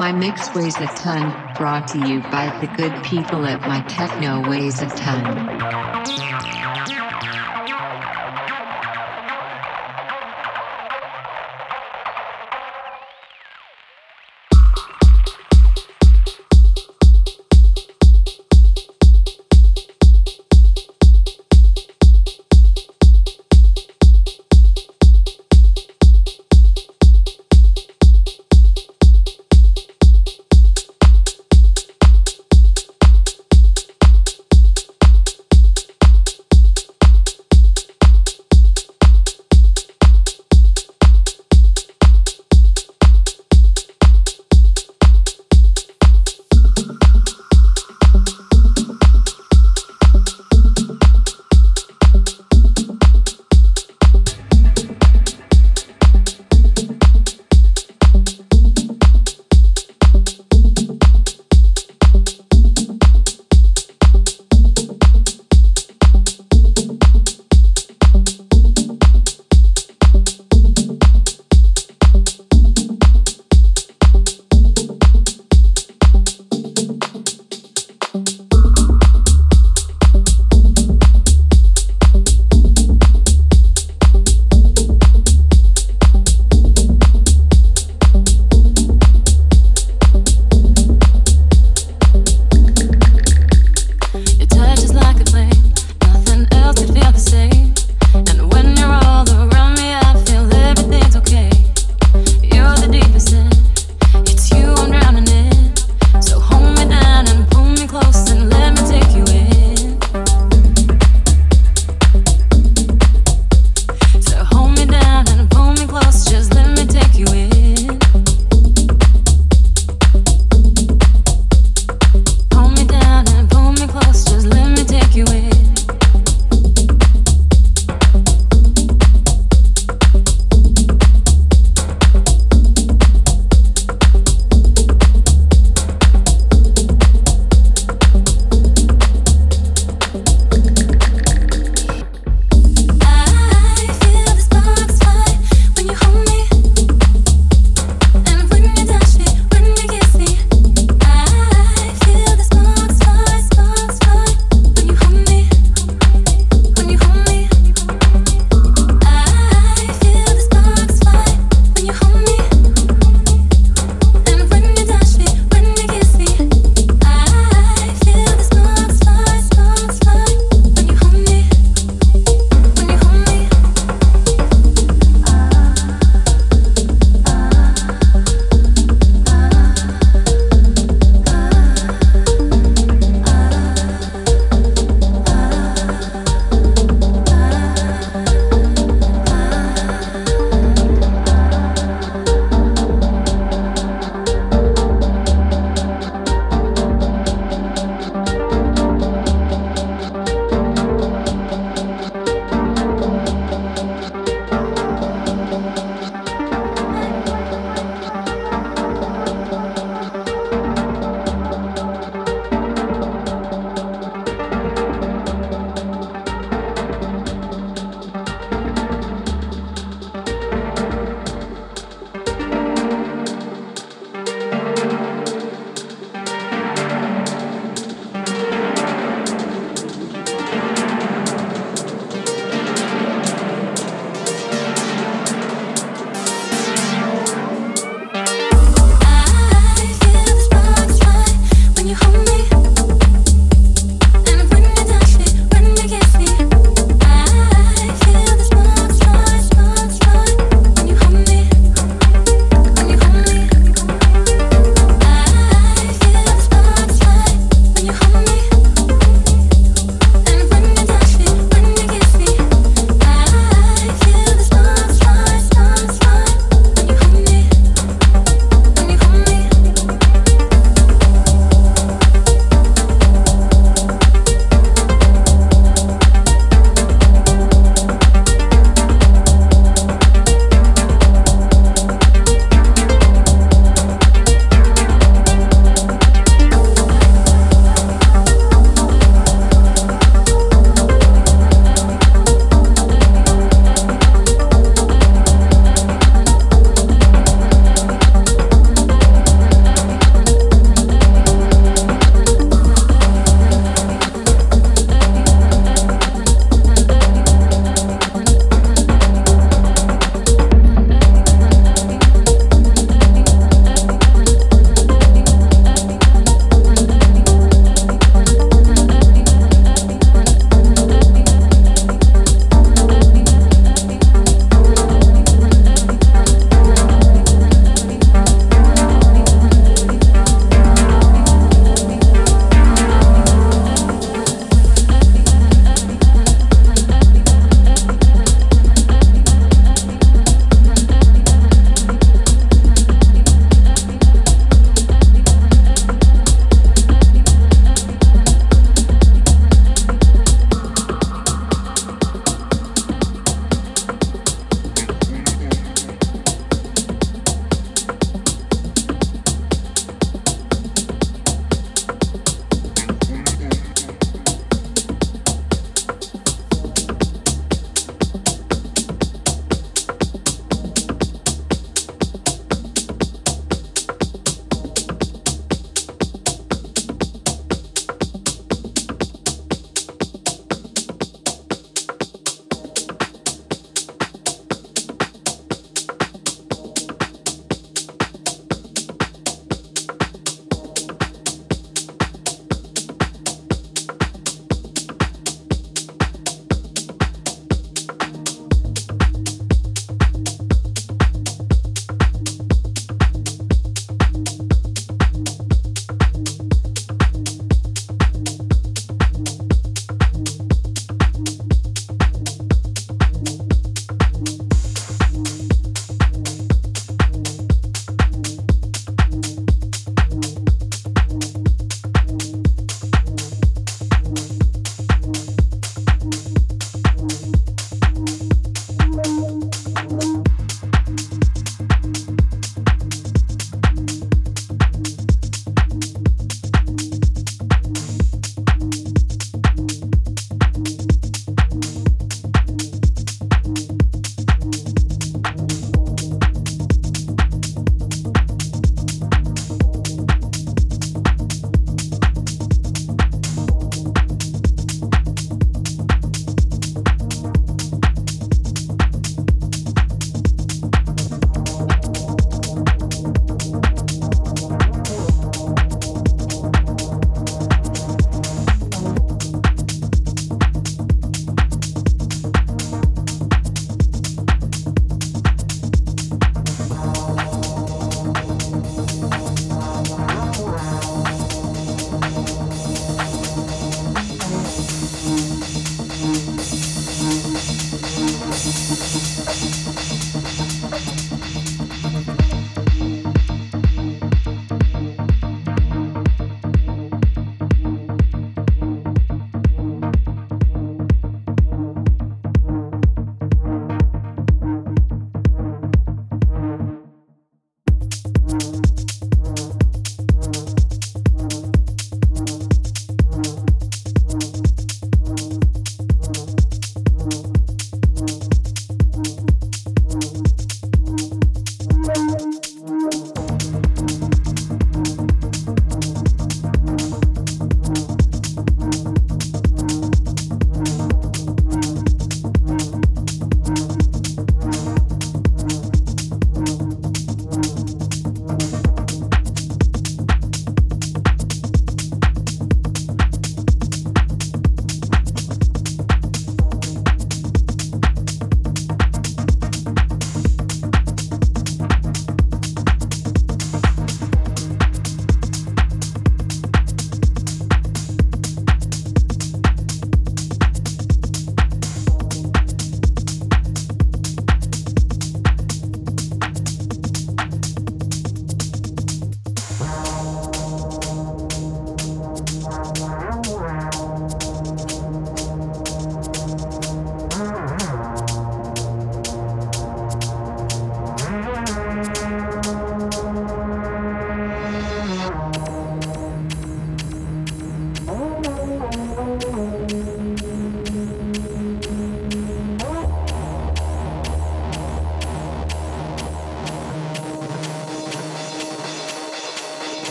My mix weighs a ton, brought to you by the good people at My Techno Weighs a Ton.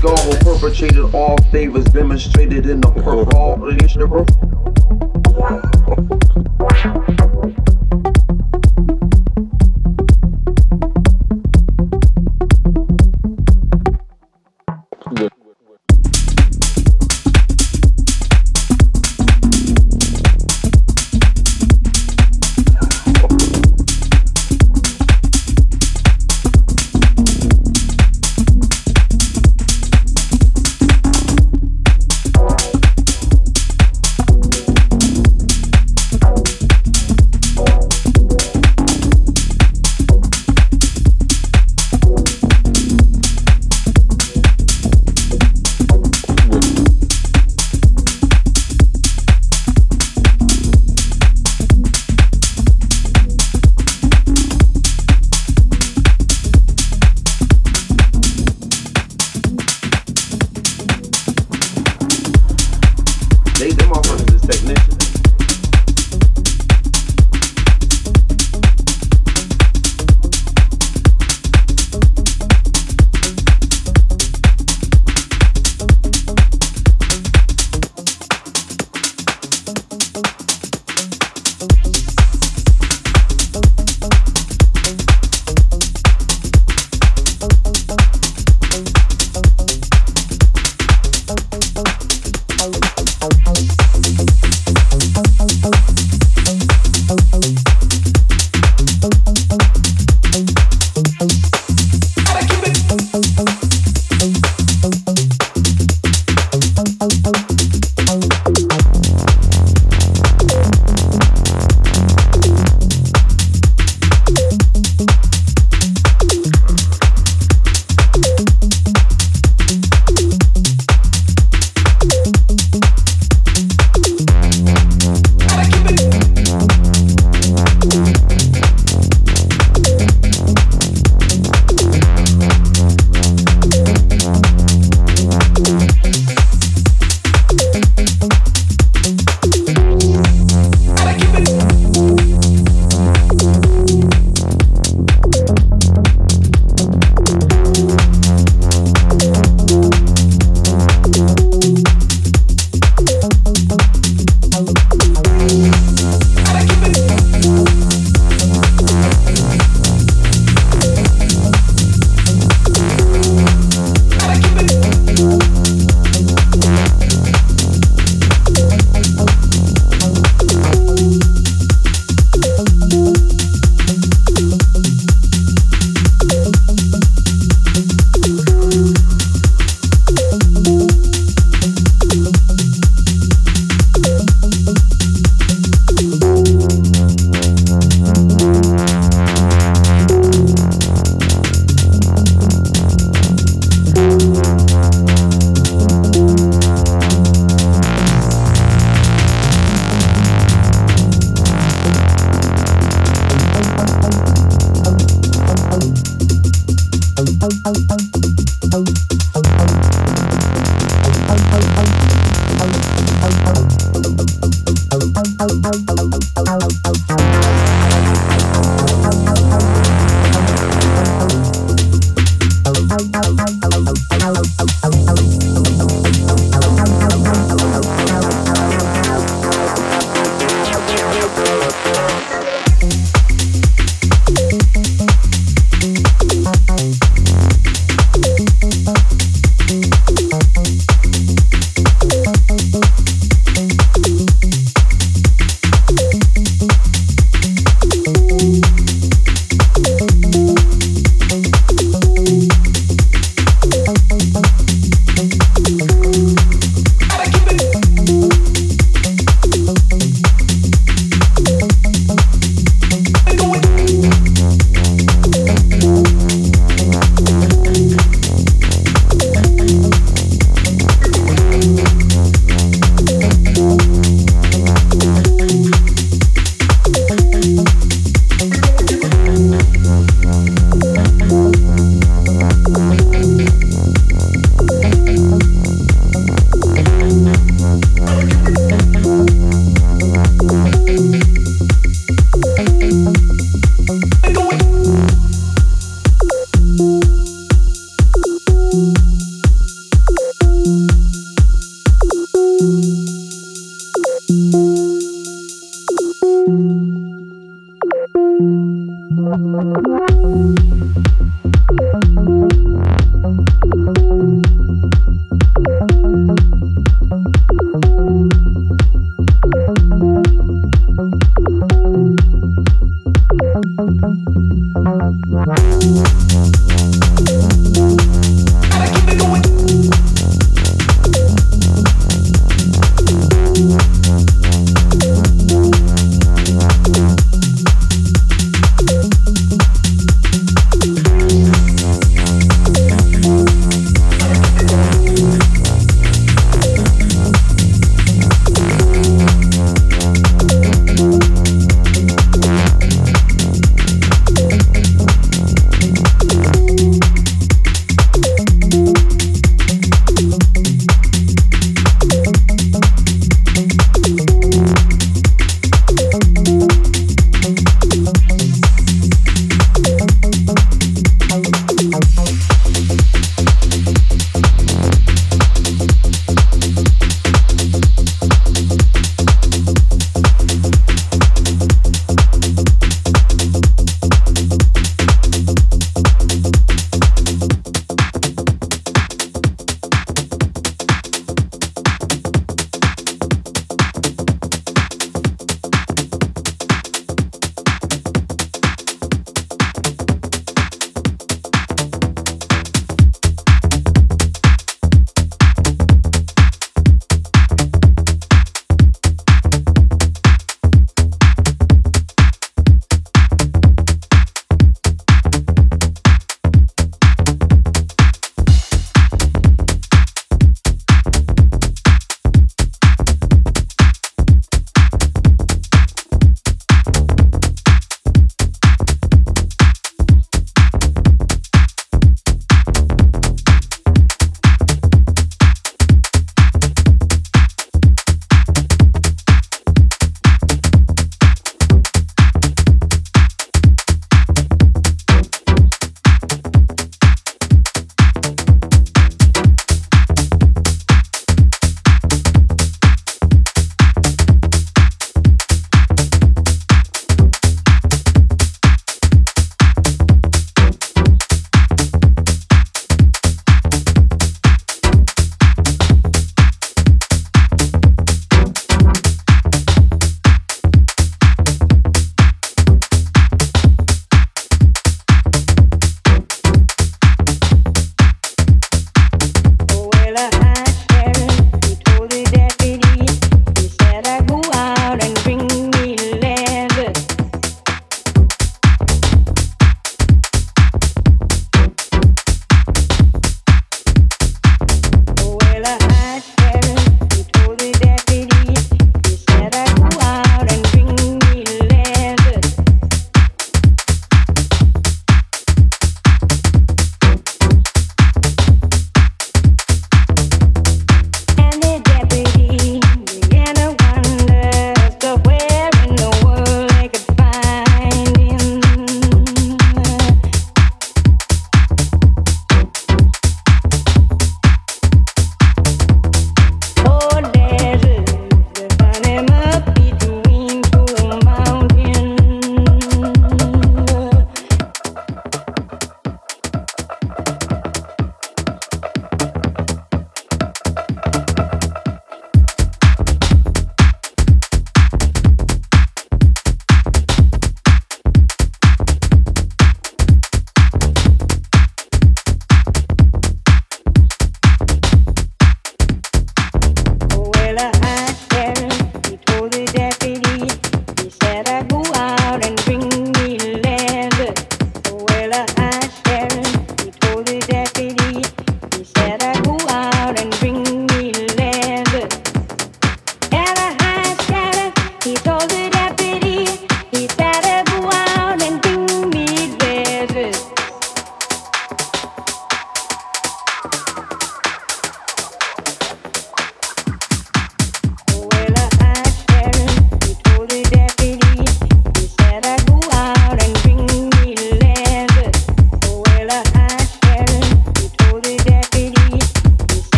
God who perpetrated all favors demonstrated in the purple.